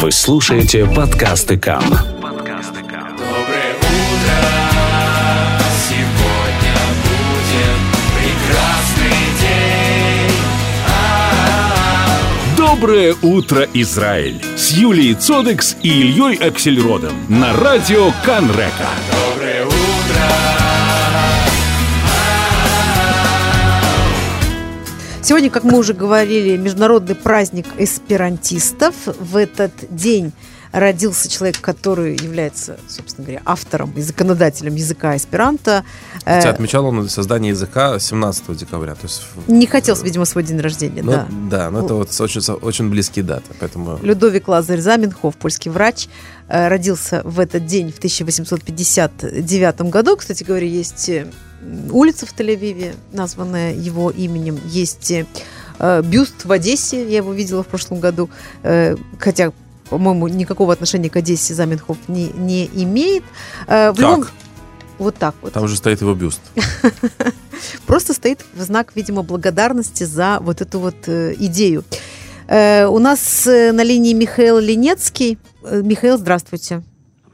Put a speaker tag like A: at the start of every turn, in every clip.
A: Вы слушаете подкасты КАМ.
B: Подкасты КАМ. Доброе утро, сегодня будет прекрасный день. А-а-а.
C: Доброе утро, Израиль! С Юлией Цодекс и Ильей Аксельродом на радио Канрека.
B: Доброе
D: Сегодня, как мы уже говорили, международный праздник эсперантистов. В этот день родился человек, который является, собственно говоря, автором и законодателем языка эсперанто.
E: Хотя
D: Э,
E: отмечал он создание языка 17 декабря. То есть,
D: Не хотел, видимо, свой день рождения,
E: ну,
D: да.
E: да, но это вот очень, очень близкие даты, поэтому...
D: Людовик Лазарь Заменхоф, польский врач, э, родился в этот день в 1859 году. Кстати говоря, есть э, улица в Тель-Авиве, названная его именем. Есть бюст в Одессе, я его видела в прошлом году, хотя по-моему, никакого отношения к Одессе Заменхоф не, не имеет. Э, в
E: Как?
D: любом- Вот так вот.
E: Там уже стоит его бюст.
D: Просто стоит в знак, видимо, благодарности за вот эту вот э, идею. Э, у нас на линии Михаил Ленецкий. Михаил, здравствуйте.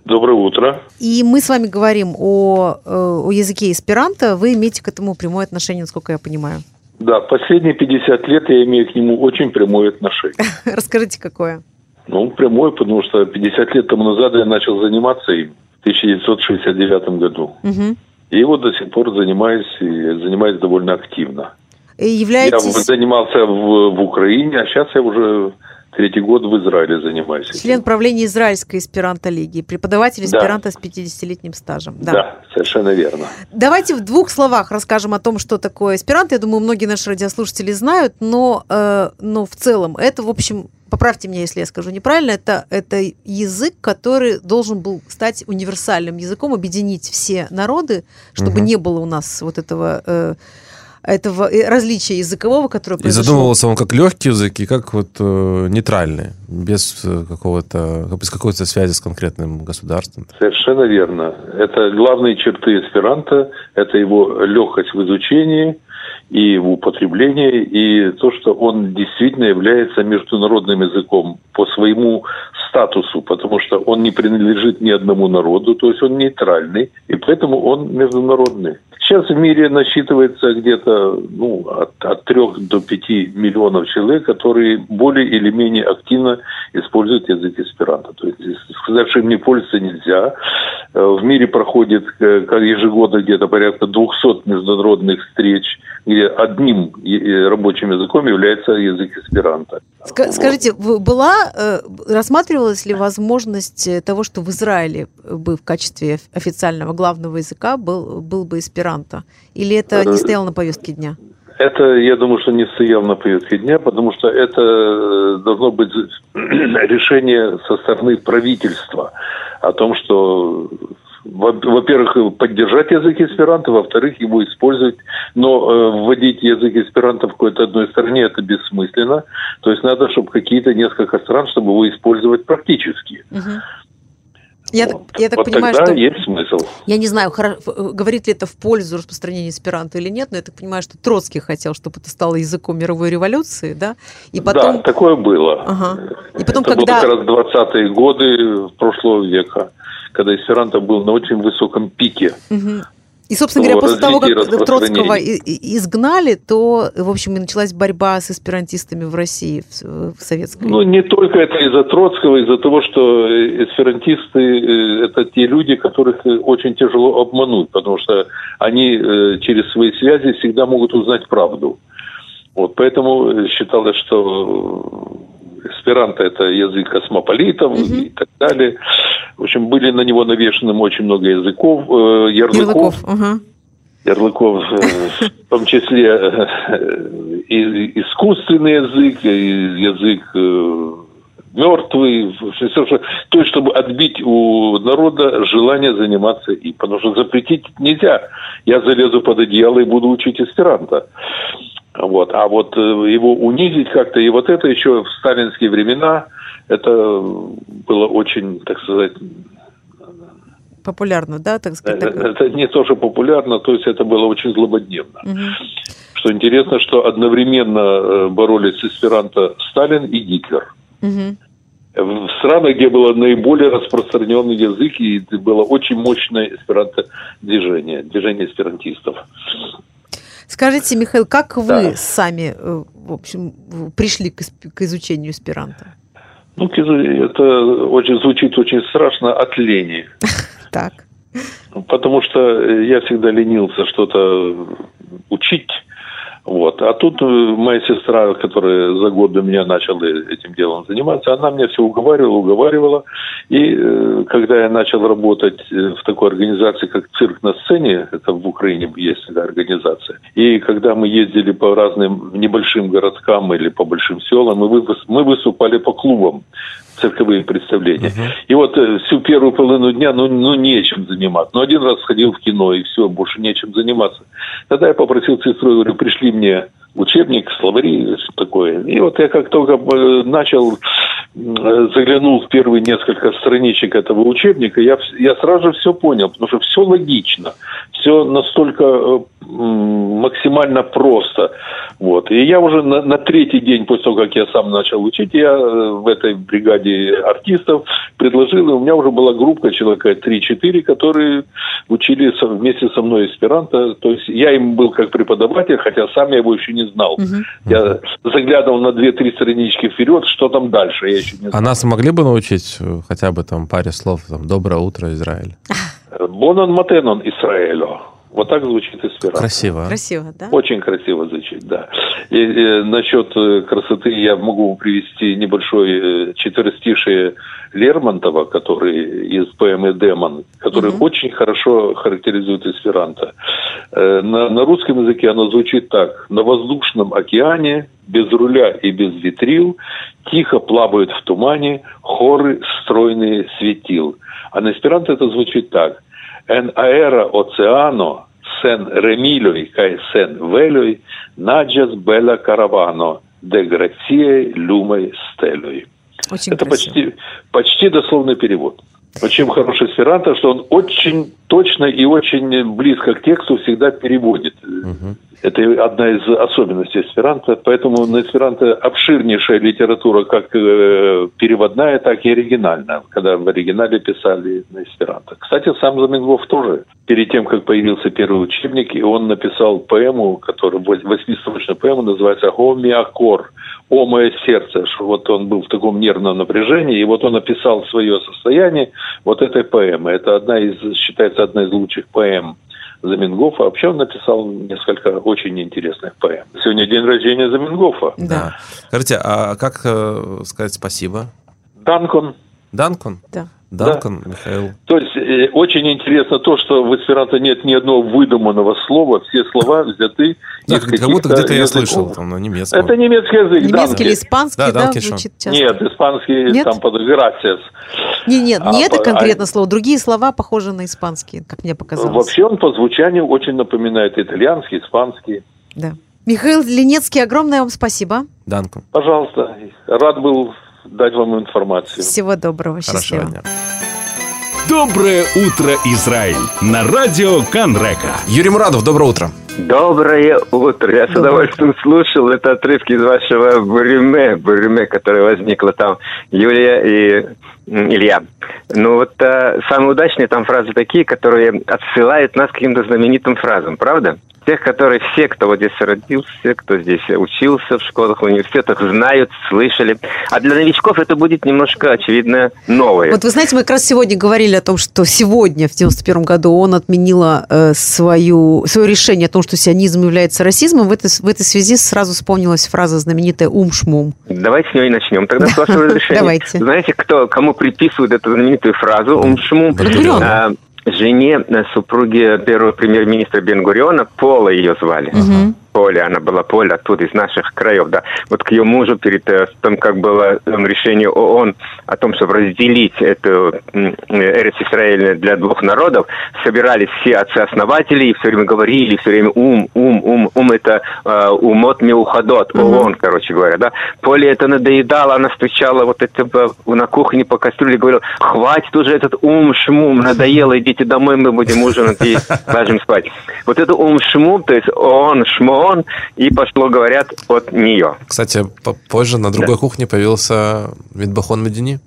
F: Доброе утро.
D: И мы с вами говорим о, о языке эсперанто. Вы имеете к этому прямое отношение, насколько я понимаю.
F: Да, последние 50 лет я имею к нему очень прямое отношение.
D: Расскажите, какое?
F: Ну, прямое, потому что 50 лет тому назад я начал заниматься им в 1969 году.
D: Мгм.
F: И вот до сих пор занимаюсь, и занимаюсь довольно активно. Я
D: Являетесь
F: занимался в, в Украине, а сейчас я уже третий год в Израиле занимаюсь.
D: член правления Израильской эсперанто-лиги, преподаватель
F: Да.
D: эсперанто с 50-летним стажем.
F: Да. совершенно верно.
D: Давайте в двух словах расскажем о том, что такое эсперанто. Я думаю, многие наши радиослушатели знают, но, э, но в целом это, в общем, поправьте меня, если я скажу неправильно, это, это язык, который должен был стать универсальным языком, объединить все народы, чтобы
E: Мгм.
D: не было у нас вот этого... э, этого различия языкового, которое
E: И
D: произошло.
E: задумывался он как легкий язык и как вот э, нейтральный, без э, какого-то, без какой-то связи с конкретным государством.
F: Совершенно верно. Это главные черты эсперанто, это его легкость в изучении и в употреблении, и то, что он действительно является международным языком по своему статусу, потому что он не принадлежит ни одному народу, то есть он нейтральный, и поэтому он международный. Сейчас в мире насчитывается где-то ну, от, от 3 до 5 миллионов человек, которые более или менее активно используют язык эсперанто. То есть сказать, что им не пользоваться нельзя. Э, В мире проходит э, ежегодно где-то порядка 200 международных встреч, где одним рабочим языком является язык эсперанто.
D: Ска- Скажите, была, э, рассматривалась ли возможность э, того, что в Израиле бы в качестве оф- официального главного языка был, был бы эсперанто? Или это не
F: Э,
D: стояло на повестке дня?
F: Это, я думаю, что не стоял на повестке дня, потому что это должно быть решение со стороны правительства о том, что во-первых, поддержать язык эсперанто, во-вторых, его использовать. Но э, вводить язык эсперанто в какой-то одной стране это бессмысленно. То есть надо, чтобы какие-то несколько стран, чтобы его использовать практически.
D: Мгм. Я, так,
F: Вот.
D: я так
F: Вот
D: понимаю,
F: тогда
D: что...
F: есть смысл.
D: Я не знаю, хоро- э, говорит ли это в пользу распространения эсперанто или нет, но я так понимаю, что Троцкий хотел, чтобы это стало языком мировой революции, да? И потом...
F: Да, такое было.
D: Ага. И потом,
F: Это
D: когда-
F: было как раз 20-е годы прошлого века, когда эсперанто был на очень высоком пике.
D: И, собственно говоря, после того, как Троцкого изгнали, то, в общем, и началась борьба с эсперантистами в России, в, советской.
F: Ну, не только это из-за Троцкого, из-за того, что эсперантисты э, – это те люди, которых э, очень тяжело обмануть, потому что они э, через свои связи всегда могут узнать правду. Вот, поэтому считалось, что эсперанто – это язык космополитов и так далее. В общем, были на него навешаны очень много языков, э,
D: Ярлыков. Ага.
F: ярлыков, э, в том числе э, и искусственный язык, и язык э, мертвый, все, что, то есть, чтобы отбить у народа желание заниматься им. Потому что запретить нельзя. Я залезу под одеяло и буду учить эсперанто. Вот. А вот э, его унизить как-то, и вот это еще в сталинские времена, это было очень, так сказать,
D: Популярно, да, так сказать?
F: это,
D: такое?
F: это не тоже популярно, то есть это было очень злободневно.
D: Мгм.
F: Что интересно, что одновременно э, боролись эсперанто Сталин и Гитлер.
D: Мгм.
F: в странах, где было наиболее распространенный язык, и было очень мощное эсперанто-движение, движение эсперантистов.
D: Скажите, Михаил, как вы
F: Да.
D: сами, э, в общем, пришли к, к изучению эсперанто?
F: Ну, это очень звучит очень страшно от лени.
D: Так.
F: Потому что я всегда ленился что-то учить. Вот. А тут э, моя сестра, которая за год до меня начала этим делом заниматься, она меня все уговаривала, уговаривала. И э, когда я начал работать э, в такой организации, как «Цирк на сцене», это в Украине есть такая организация, и когда мы ездили по разным небольшим городкам или по большим селам, мы, вы- мы выступали по клубам цирковые представления. И вот всю первую половину дня, ну, ну, нечем заниматься. Ну, один раз сходил в кино, и все, больше нечем заниматься. Тогда я попросил сестру, говорю, пришли мне учебник, словари, такое. И вот я как только э, начал, м, заглянул в первые несколько страничек этого учебника, я, я сразу все понял, потому что все логично, все настолько э, максимально просто. Вот. И я уже на, на третий день после того, как я сам начал учить, я э, в этой бригаде артистов предложил, и у меня уже была группа человека 3-4, которые учили вместе со мной эсперанто. То есть я им был как преподаватель, хотя сам я его еще не знал. Я заглядывал на 2-3 странички вперед, что там дальше, я еще не
E: А
F: знал.
E: нас могли бы научить э, хотя бы там паре слов, там, «Доброе утро, Израиль».
F: Бонан Матенон Исраэлю. Вот так звучит эсперанто.
E: Красиво.
D: Красиво, да?
F: Очень красиво звучит, да. И, э, насчет э, красоты я могу привести небольшой э, четверостишие Лермонтова, который из поэмы «Демон», который очень хорошо характеризует эсперанто. На, на русском языке оно звучит так. «На воздушном океане, без руля и без ветрил, тихо плавают в тумане хоры стройные светил». А на эсперанто это звучит так. «En aera oceano sen remiloi kai sen veloi nagias bella caravano de grazie lumei steloi».
D: Очень
F: Это
D: красиво.
F: почти, почти дословный перевод. Но чем хороший эсперанто, что он очень точно и очень близко к тексту всегда переводит. Это одна из особенностей эсперанто. Поэтому на эсперанто обширнейшая литература, как э, переводная, так и оригинальная, когда в оригинале писали на эсперанто. Кстати, сам Заменгов тоже. Перед тем, как появился первый учебник, и он написал поэму, которая вось- восьмистрочная поэма, называется «Гомиакор», «О мое сердце», что вот он был в таком нервном напряжении, и вот он описал свое состояние вот этой поэмы. Это одна из, считается одна из лучших поэм Заменгофа. Вообще он написал несколько очень интересных поэм. Сегодня день рождения Заменгофа.
D: Да,
E: Скажите, а как э, сказать спасибо?
F: Данкон.
E: Данкон?
D: да.
E: Данкон, Михаил.
F: То есть э, очень интересно то, что в эсперанто нет ни одного выдуманного слова, все слова взяты
E: Да,
F: из
E: как будто где-то я слышал, там, на немецком.
F: Это немецкий язык,
D: Немецкий или испанский,
E: Да,
D: да, звучит часто?
F: Нет, испанский
D: Нет?
F: там под gracias.
D: Не, нет,
F: А,
D: не это
F: по-
D: конкретно
F: а-
D: слово, другие слова похожи на испанские, как мне показалось.
F: Вообще он по звучанию очень напоминает итальянский, испанский.
D: Да. Михаил Ленецкий, огромное вам спасибо.
E: Данкон.
F: Пожалуйста, рад был дать вам информацию.
D: Всего доброго,
E: Хорошего
D: счастливо.
E: дня.
C: Доброе утро, Израиль! На радио Канрека.
E: Юрий Мурадов, доброе утро.
G: Доброе утро. Я с
D: Доброе.
G: удовольствием слушал это отрывки из вашего Бурюме, Бурюме, которое возникло там, Юлия и Илья. Ну вот э, самые удачные там фразы такие, которые отсылают нас к каким-то знаменитым фразам, правда? Тех, которые все, кто вот здесь родился, кто здесь учился в школах, в университетах, знают, слышали. А для новичков это будет немножко, очевидно, новое.
D: Вот вы знаете, мы как раз сегодня говорили о том, что сегодня, в 91 году, он отменила э, свою, свое решение о том, что сионизм является расизмом. В этой, в этой связи сразу вспомнилась фраза знаменитая «ум-шмум».
G: Давайте с нее и начнем. Тогда с вашего разрешения.
D: Давайте.
G: Знаете, кто, кому приписывают эту знаменитую фразу?
D: Бен-Гурион.
G: А, Жене э, супруги первого премьер-министра Бенгуриона, Пола ее звали. Поля, она была Поля, оттуда, из наших краев, да. Вот к ее мужу перед э, тем, как было решение ООН о том, чтобы разделить эту э, Эрец Исраэль для двух народов, собирались все отцы-основатели и все время говорили, все время ум, ум, ум, ум это э, умот меухадот, ООН, короче говоря, да. Поле это надоедало, она стучала вот это на кухне по кастрюле, говорила, хватит уже этот ум, шмум, надоело, идите домой, мы будем ужинать и ложим спать. Вот это ум, шмум, то есть ООН, шмон, и пошло, говорят, от нее.
E: Кстати, по- позже на другой кухне появился Мидбахон Медини.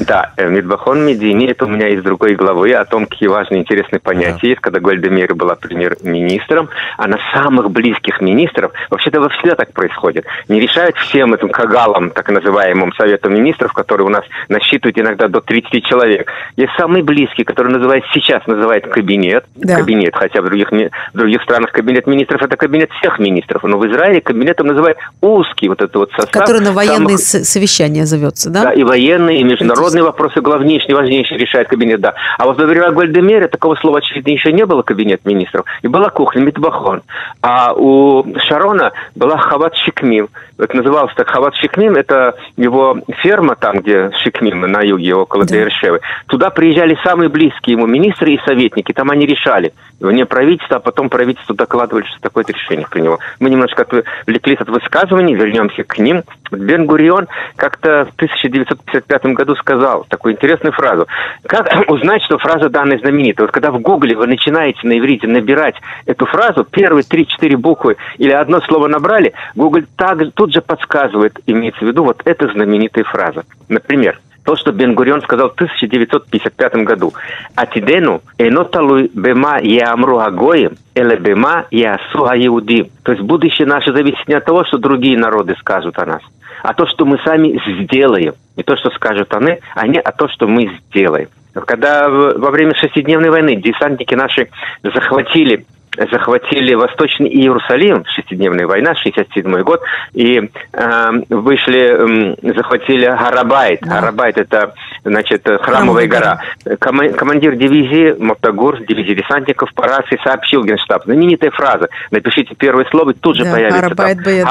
G: Да, э, Медбахон Медини, это у меня из другой главы о том, какие важные интересные понятия есть, когда Гольда Мейер была премьер-министром, она самых близких министров, вообще-то всегда так происходит, не решают всем этим кагалам, так называемым Советом министров, который у нас насчитывает иногда до 30 человек. Есть самый близкий, который называет, сейчас называет кабинет,
D: Да.
G: кабинет, хотя в других, ми- в других странах кабинет министров это кабинет всех министров, но в Израиле кабинетом называют узкий вот этот вот состав.
D: Который на военные
G: самых-
D: совещания зовется, да?
G: да, и военные, и международные вопросы главнейшие, важнейшие решает кабинет, да. А вот во время Гольдемера такого слова, очевидно, еще не было кабинет министров. И была кухня, Митбахон. А у Шарона была Хават Шикмим. Это называлось так Хават Шикмим, это его ферма там, где Шикмим, на юге, около
D: Да.
G: Бершевы. Туда приезжали самые близкие ему министры и советники, там они решали. Вне правительства, а потом правительство докладывали, что такое-то решение приняло. Мы немножко отвлеклись от высказываний, вернемся к ним. Бен-Гурион как-то в 1955 году сказал такую интересную фразу. Как узнать, что фраза данная знаменита? Вот когда в Гугле вы начинаете на иврите набирать эту фразу, первые 3-4 буквы или одно слово набрали, Google так, тут же подсказывает, имеется в виду вот эта знаменитая фраза. Например, то, что Бен-Гурион сказал в 1955 году. «Атидену эноталуй бема яамру агоим, эле бема ясу иудим». То есть будущее наше зависит не от того, что другие народы скажут о нас, а то, что мы сами сделаем. Не то, что скажут они, а не а то, что мы сделаем. Когда во время шестидневной войны десантники наши захватили захватили Восточный Иерусалим, шестидневная война, 67 год, и э, вышли, м, захватили Гарабайт. Гарабайт это, значит, э, храмовая
D: Храмовая
G: гора. Кома- командир дивизии Мотогур, дивизии десантников по рации сообщил Генштаб. Знаменитая фраза. Напишите первое слово, тут же
D: Да,
G: появится
D: «Гарабайт
G: там.
D: Беядейну».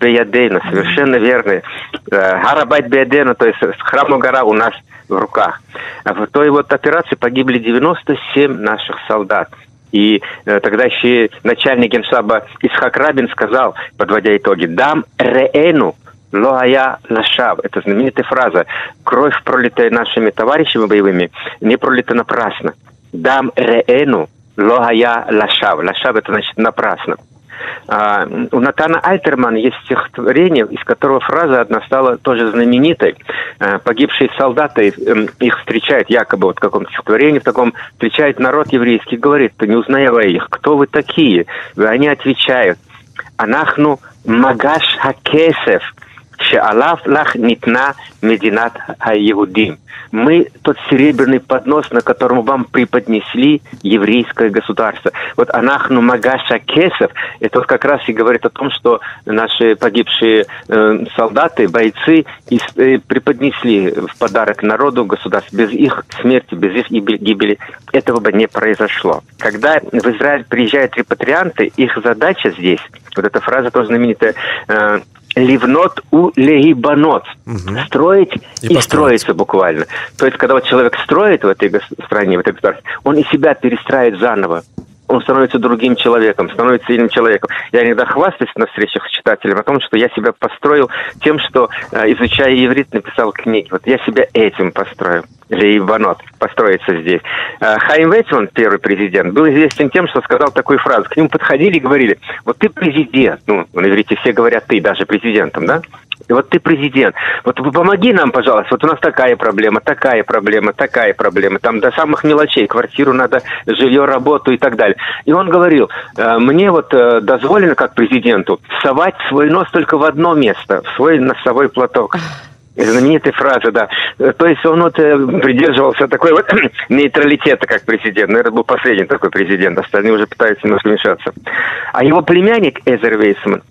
G: Беядейна, совершенно верно. Э, Гарабайт Беядейна, то есть храмовая гора у нас в руках. А В той вот операции погибли 97 наших солдат. И э, тогда еще начальник генштаба Исхак Рабин сказал, подводя итоги, «Дам реэну лоая лашав». Это знаменитая фраза. Кровь, пролитая нашими товарищами боевыми, не пролита напрасно. «Дам реэну лоая лашав». Лашав – это значит напрасно. А, у Натана Альтермана есть стихотворение, из которого фраза одна стала тоже знаменитой. А, погибшие солдаты, эм, их встречают якобы вот в каком-то стихотворении, в таком встречает народ еврейский, говорит, не узнавая их, кто вы такие? И они отвечают, анахну магаш хакесев, шеалав лах нитна мединат хаиудим. Мы тот серебряный поднос, на котором вам преподнесли еврейское государство. Вот анахну магаша кесов, это вот как раз и говорит о том, что наши погибшие э, солдаты, бойцы и, э, преподнесли в подарок народу государство. Без их смерти, без их гибели этого бы не произошло. Когда в Израиль приезжают репатрианты, их задача здесь, вот эта фраза тоже знаменитая, э, Ливнот у легибанот. Строить
E: И
G: и, строиться буквально. То есть, когда вот человек строит в этой стране, в этой государстве, он и себя перестраивает заново. Он становится другим человеком, становится сильным человеком. Я иногда хвастаюсь на встречах с читателем о том, что я себя построил тем, что, э, изучая иврит, написал книги. Вот я себя этим построил. Лейбанот, построиться здесь. Э, Хайм Вейцман, первый президент, был известен тем, что сказал такую фразу. К нему подходили и говорили, вот ты президент. Ну, на иврите все говорят ты, даже президентом, да? Вот ты президент. Вот помоги нам, пожалуйста. Вот у нас такая проблема, такая проблема, такая проблема. Там до самых мелочей. Квартиру надо, жилье, работу и так далее. И он говорил, «Э, мне вот э, дозволено, как президенту, совать свой нос только в одно место, в свой носовой платок. Знаменитая фраза, да. То есть он вот э, придерживался такой вот нейтралитета, как президент. Наверное, был последний такой президент. Остальные уже пытаются немножко вмешаться. А его племянник Эзер Вейсман,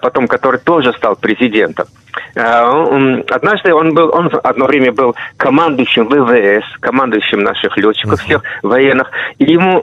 G: потом который тоже стал президентом. Э, Однажды он был, он одно время был командующим ВВС, командующим наших летчиков всех военных. И ему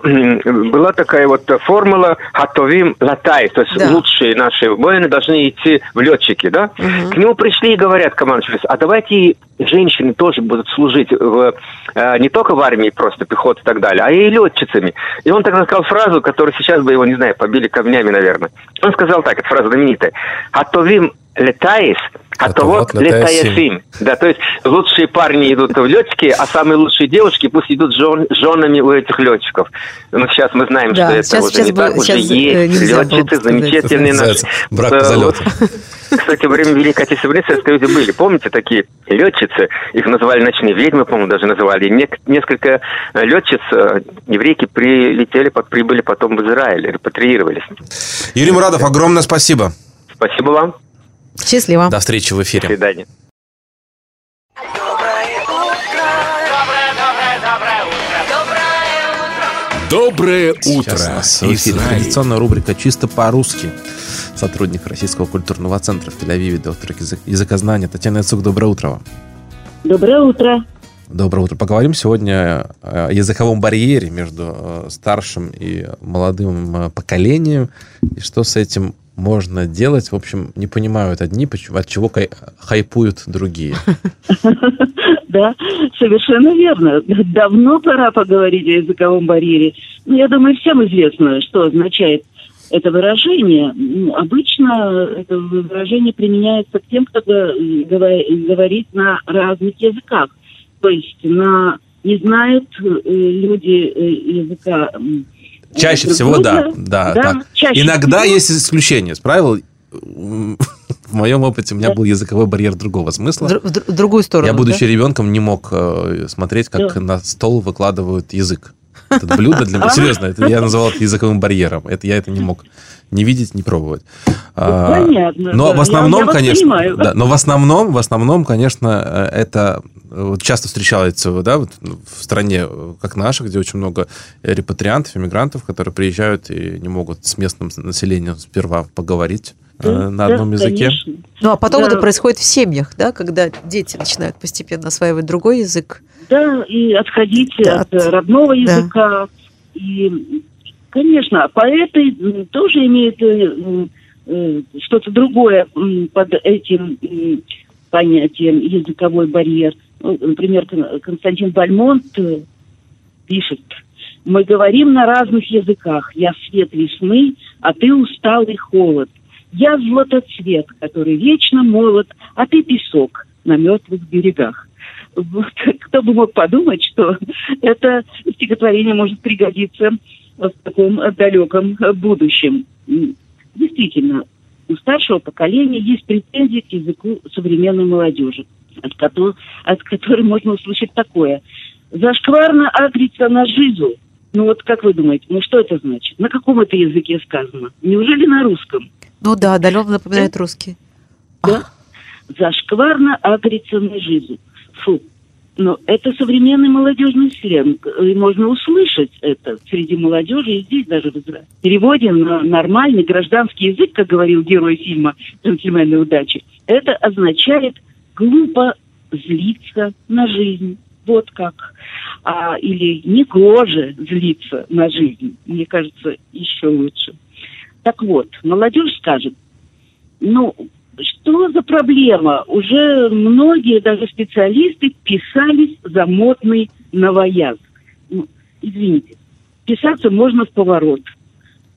G: была такая вот формула «Хатовим латай», то есть
D: Да.
G: лучшие наши воины должны идти в летчики, да? К нему пришли и говорят командующие, а давайте женщины тоже будут служить в, э, не только в армии, просто пехоты и так далее, а и летчицами. И он тогда сказал фразу, которую сейчас бы его, не знаю, побили камнями, наверное. Он сказал так, эта фраза знаменитая. «Атовим летаешь, а,
E: А
G: то вот летаешь. Да, то есть лучшие парни идут в летчики, а самые лучшие девушки пусть идут жен- женами у этих летчиков. Ну, сейчас мы знаем,
D: Да,
G: что это
D: сейчас-
G: уже
D: сейчас
G: не
D: бы-
G: так, уже
D: э,
G: есть летчицы замечательные наши.
E: Брак
G: Э,
E: залету.
G: вот, Кстати, во время Великой Отечественной войны Союзе были, помните, такие летчицы, их называли ночные ведьмы, по-моему, даже называли. Несколько э, летчиц, еврейки, прилетели, под- прибыли потом в Израиль, репатриировались.
E: Юрий Мурадов, огромное спасибо.
G: Спасибо вам.
D: Счастливо.
E: До встречи в
G: До
E: эфире.
G: свидания.
C: Доброе
E: Сейчас у
C: утро,
E: нас традиционная рубрика «Чисто по-русски». Сотрудник Российского культурного центра в Тель-Авиве, доктор язык- языкознания Татьяна Яцук. Доброе утро вам.
H: Доброе утро.
E: Доброе утро. Поговорим сегодня о языковом барьере между э, старшим и молодым э, поколением. И что с этим можно делать. В общем, не понимают одни, почему- от чего кай- хайпуют другие.
H: Да, совершенно верно. Давно пора поговорить о языковом барьере. Ну, я думаю, всем известно, что означает это выражение. Ну, Обычно это выражение применяется к тем, кто го- говор- говорит на разных языках. То есть на не знают э, люди э, языка.
E: Чаще
H: друг
E: всего, да.
H: друга.
E: да,
H: Да,
E: так.
H: чаще
E: Иногда
H: всего.
E: есть исключения из правил. В моем опыте у меня был языковой барьер другого смысла.
D: В другую сторону.
E: Я, будучи
D: да?
E: ребенком, не мог э, смотреть, как
H: Да.
E: на стол выкладывают язык. Это блюдо для меня, серьезно, это я называл это языковым барьером. Это я это не мог не видеть, не пробовать. А,
H: понятно,
E: Но
H: да.
E: в
H: Я-
E: основном,
H: я вас
E: конечно,
H: понимаю.
E: да, но в основном, в основном, конечно, э, это э, вот часто встречается, да, вот в стране, э, как наша, где очень много репатриантов, иммигрантов, которые приезжают и не могут с местным населением сперва поговорить
H: Да,
E: на
H: да,
E: одном языке.
H: конечно.
D: Ну, а потом
H: Да.
D: это происходит в семьях, да, когда дети начинают постепенно осваивать другой язык.
H: Да, и отходить
D: Да,
H: от
D: от-
H: родного
D: да.
H: языка. И, конечно, поэты м, тоже имеют э, э, что-то другое под этим понятием языковой барьер. Ну, Например, Кон- Константин Бальмонт э, пишет, мы говорим на разных языках. Я свет весны, а ты усталый холод. Я златоцвет, который вечно молод, а ты песок на мертвых берегах. Вот, кто бы мог подумать, что это стихотворение может пригодиться в таком далеком будущем. М, Действительно, у старшего поколения есть претензии к языку современной молодежи, от которой, от которой можно услышать такое. Зашкварно агрится на жизу. Ну вот как вы думаете, ну что это значит? На каком это языке сказано? Неужели на русском?
D: Ну да, отдаленно напоминает русский.
H: Да? Зашкварно агрится на жизу. Фу. Но это современный молодежный сленг. И можно услышать это среди молодежи и здесь даже в Израиле. В переводе на нормальный гражданский язык, как говорил герой фильма «Джентльмены удачи», это означает глупо злиться на жизнь. Вот как. А, или негоже злиться на жизнь. Мне кажется, еще лучше. Так вот, молодежь скажет, ну, что за проблема? Уже многие даже специалисты писались за модный новояз. Ну, извините, писаться можно в поворот.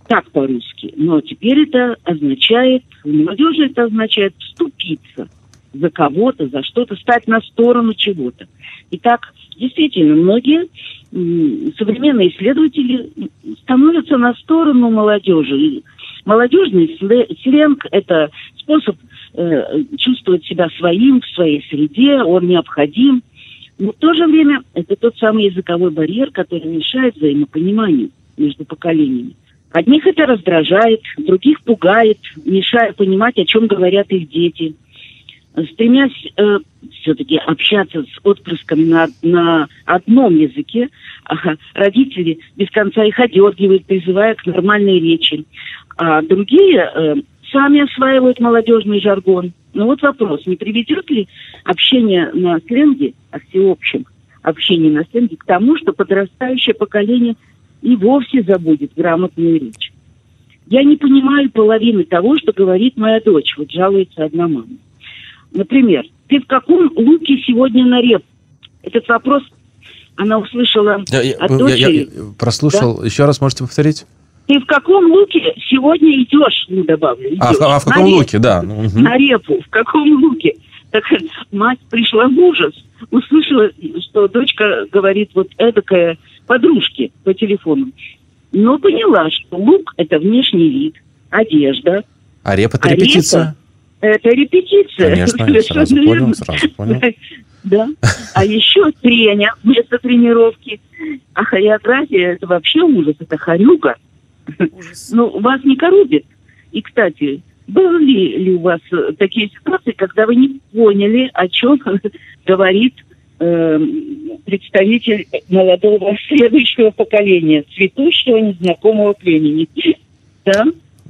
H: Так по-русски. Но теперь это означает, в молодежи это означает вступиться за кого-то, за что-то, стать на сторону чего-то. Итак, действительно, многие современные исследователи становятся на сторону молодежи. Молодежный сле- сленг – это способ э, чувствовать себя своим в своей среде, он необходим. Но в то же время это тот самый языковой барьер, который мешает взаимопониманию между поколениями. Одних это раздражает, других пугает, мешая понимать, о чем говорят их дети. Стремясь э, все-таки общаться с отпрысками на, на одном языке, ага, родители без конца их одергивают, призывая к нормальной речи. А другие э, сами осваивают молодежный жаргон. Ну вот вопрос, не приведет ли общение на сленге, о всеобщем общении на сленге, к тому, что подрастающее поколение и вовсе забудет грамотную речь. Я не понимаю половины того, что говорит моя дочь, вот жалуется одна мама. Например, ты в каком луке сегодня на реп? Этот вопрос она услышала
E: Я, я-
H: от
E: я- я-
H: дочери.
E: я прослушал. Еще раз можете повторить?
H: Ты в каком луке сегодня идешь, ну, добавлю, идешь.
E: А, в- а в
H: На
E: каком
H: репу.
E: луке, да. ну, мгм.
H: На репу. В каком луке? Так мать пришла в ужас. Услышала, что дочка говорит вот эдакое подружке по телефону. Но поняла, что лук – это внешний вид, одежда.
E: А реп это
H: А репа
E: репетиция?
H: Это репетиция.
E: Конечно, я сразу понял, сразу понял.
H: Да. А еще тренер вместо тренировки. А хореография – это вообще ужас, это хорюга. Ну, вас не коробит. И, кстати, были ли у вас э, такие ситуации, когда вы не поняли, о чем говорит э, представитель молодого следующего поколения, цветущего незнакомого племени? Да?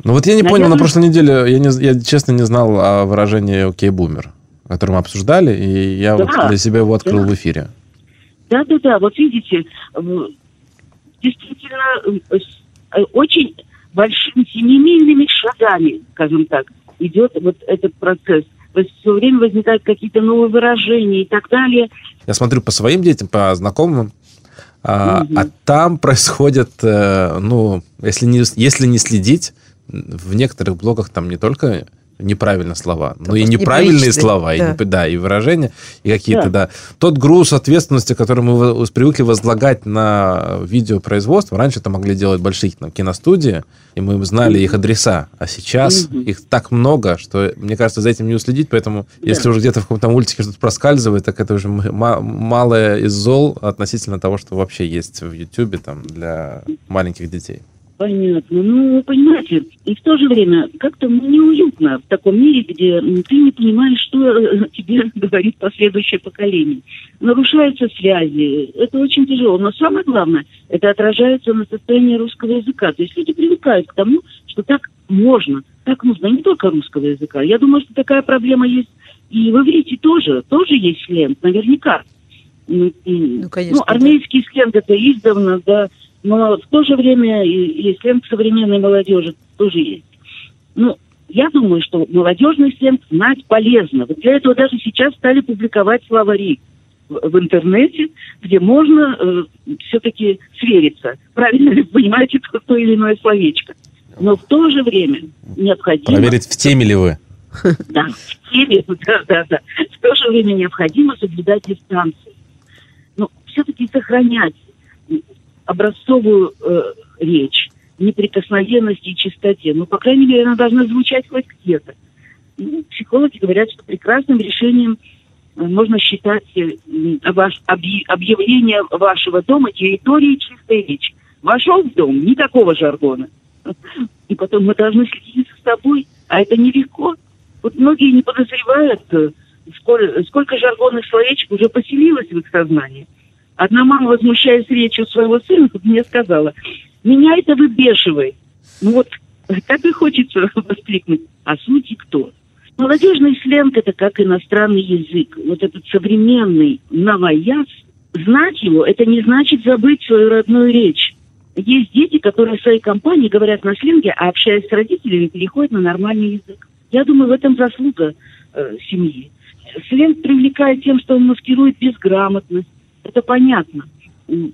E: Ну вот я не понял, на
H: Наверное-
E: прошлой неделе, я, не, я честно не знал о выражении «окей, бумер», которое мы обсуждали, и я вот
H: Да.
E: для себя его открыл
H: Да.
E: в эфире.
H: Да, да, да. Вот видите, действительно очень большими семимильными шагами, скажем так, идет вот этот процесс. Все время возникают какие-то новые выражения и так далее.
E: Я смотрю по своим детям, по знакомым, а,
H: Мгм.
E: а там происходит, э, ну, если не, если не следить, в некоторых блогах там не только неправильные слова, но и неправильные слова, и,
D: да.
E: не- да, и выражения, и какие-то,
H: Да.
E: да. Тот груз ответственности, который мы привыкли возлагать на видеопроизводство, раньше это могли делать большие там, киностудии, и мы знали их адреса, а сейчас их так много, что, мне кажется, за этим не уследить, поэтому если уже где-то в каком-то мультике что-то проскальзывает, так это уже малое из зол относительно того, что вообще есть в Ютубе там для маленьких детей.
H: Понятно. Ну, понимаете, и в то же время как-то неуютно в таком мире, где ты не понимаешь, что э, тебе говорит последующее поколение. Нарушаются связи. Это очень тяжело. Но самое главное, это отражается на состоянии русского языка. То есть люди привыкают к тому, что так можно, так нужно. Не только русского языка. Я думаю, что такая проблема есть и в иврите тоже. Тоже есть сленг, наверняка.
D: Ну, конечно,
H: Ну, армейский сленг это издавна, да. Но в то же время и, и сленг современной молодежи тоже есть. Ну, я думаю, что молодежный сленг знать полезно. Вот для этого даже сейчас стали публиковать словари в, в интернете, где можно все-таки свериться, правильно ли вы понимаете то, то или иное словечко. Но в то же время необходимо...
E: Проверить, в теме ли вы.
H: Да, в теме, да, да, да. В то же время необходимо соблюдать дистанцию. Ну, все-таки сохранять образцовую э, речь, неприкосновенности и чистоте. Ну, по крайней мере, она должна звучать хоть где-то. Ну, психологи говорят, что прекрасным решением э, можно считать э, ваш, объ- объявление вашего дома территорией чистой речи. Вошел в дом, никакого жаргона. И потом мы должны следить за собой, а это нелегко. Вот многие не подозревают, э, сколь- сколько жаргонных словечек уже поселилось в их сознании. Одна мама, возмущаясь речью своего сына, мне сказала, меня это выбешивает. Ну вот, так и хочется воскликнуть. А сути кто? Молодежный сленг – это как иностранный язык. Вот этот современный новояз, знать его – это не значит забыть свою родную речь. Есть дети, которые в своей компании говорят на сленге, а общаясь с родителями, переходят на нормальный язык. Я думаю, в этом заслуга э, семьи. Сленг привлекает тем, что он маскирует безграмотность. Это понятно.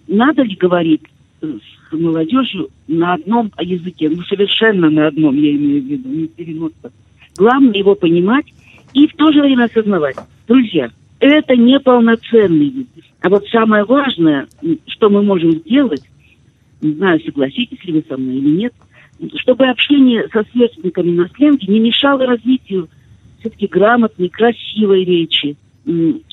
H: Надо ли говорить с молодежью на одном языке? Ну, совершенно на одном, я имею в виду, не переносится. Главное его понимать и в то же время осознавать. Друзья, это не полноценный язык. А вот самое важное, что мы можем сделать, не знаю, согласитесь ли вы со мной или нет, чтобы общение со сверстниками на сленге не мешало развитию все-таки грамотной, красивой речи.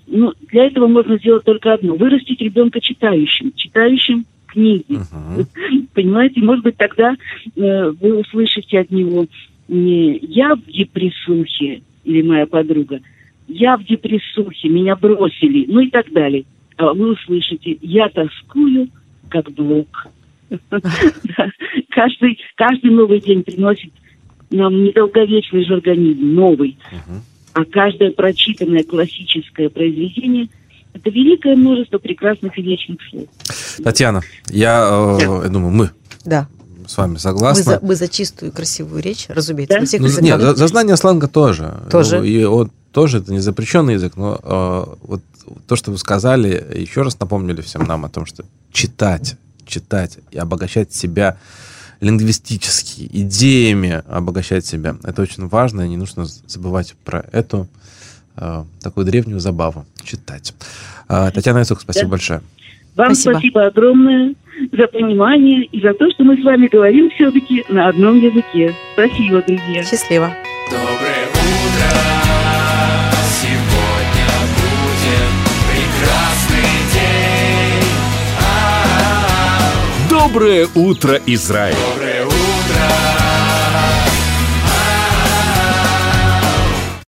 H: Ну, для этого можно сделать только одно. Вырастить ребенка читающим, читающим книги.
E: Мгм.
H: Понимаете, может быть, тогда э, вы услышите от него не «я в депрессухе» или «моя подруга», «я в депрессухе, меня бросили», ну и так далее. А вы услышите «я тоскую, как блок». Каждый новый день приносит нам недолговечный же организм, новый. А каждое прочитанное классическое произведение – это великое множество прекрасных и вечных слов.
E: Татьяна, я, э, я думаю, мы
D: Да.
E: с вами
D: Мы
E: согласны.
D: за, мы за чистую красивую речь, разумеется,
H: Да?
E: Ну, нет, за, за знание сленга тоже.
D: Тоже.
E: Ну, И он тоже это не запрещенный язык, но э, вот то, что вы сказали, еще раз напомнили всем нам о том, что читать, читать и обогащать себя лингвистически, идеями обогащать себя. Это очень важно, и не нужно забывать про эту э, такую древнюю забаву читать. Э, Татьяна Исух, спасибо
H: Да.
E: большое.
H: Вам
B: Спасибо.
H: спасибо. огромное за понимание и за то, что мы с вами говорим все-таки на одном языке. Спасибо, друзья.
B: Счастливо.
I: Доброе утро, Израиль!
J: Доброе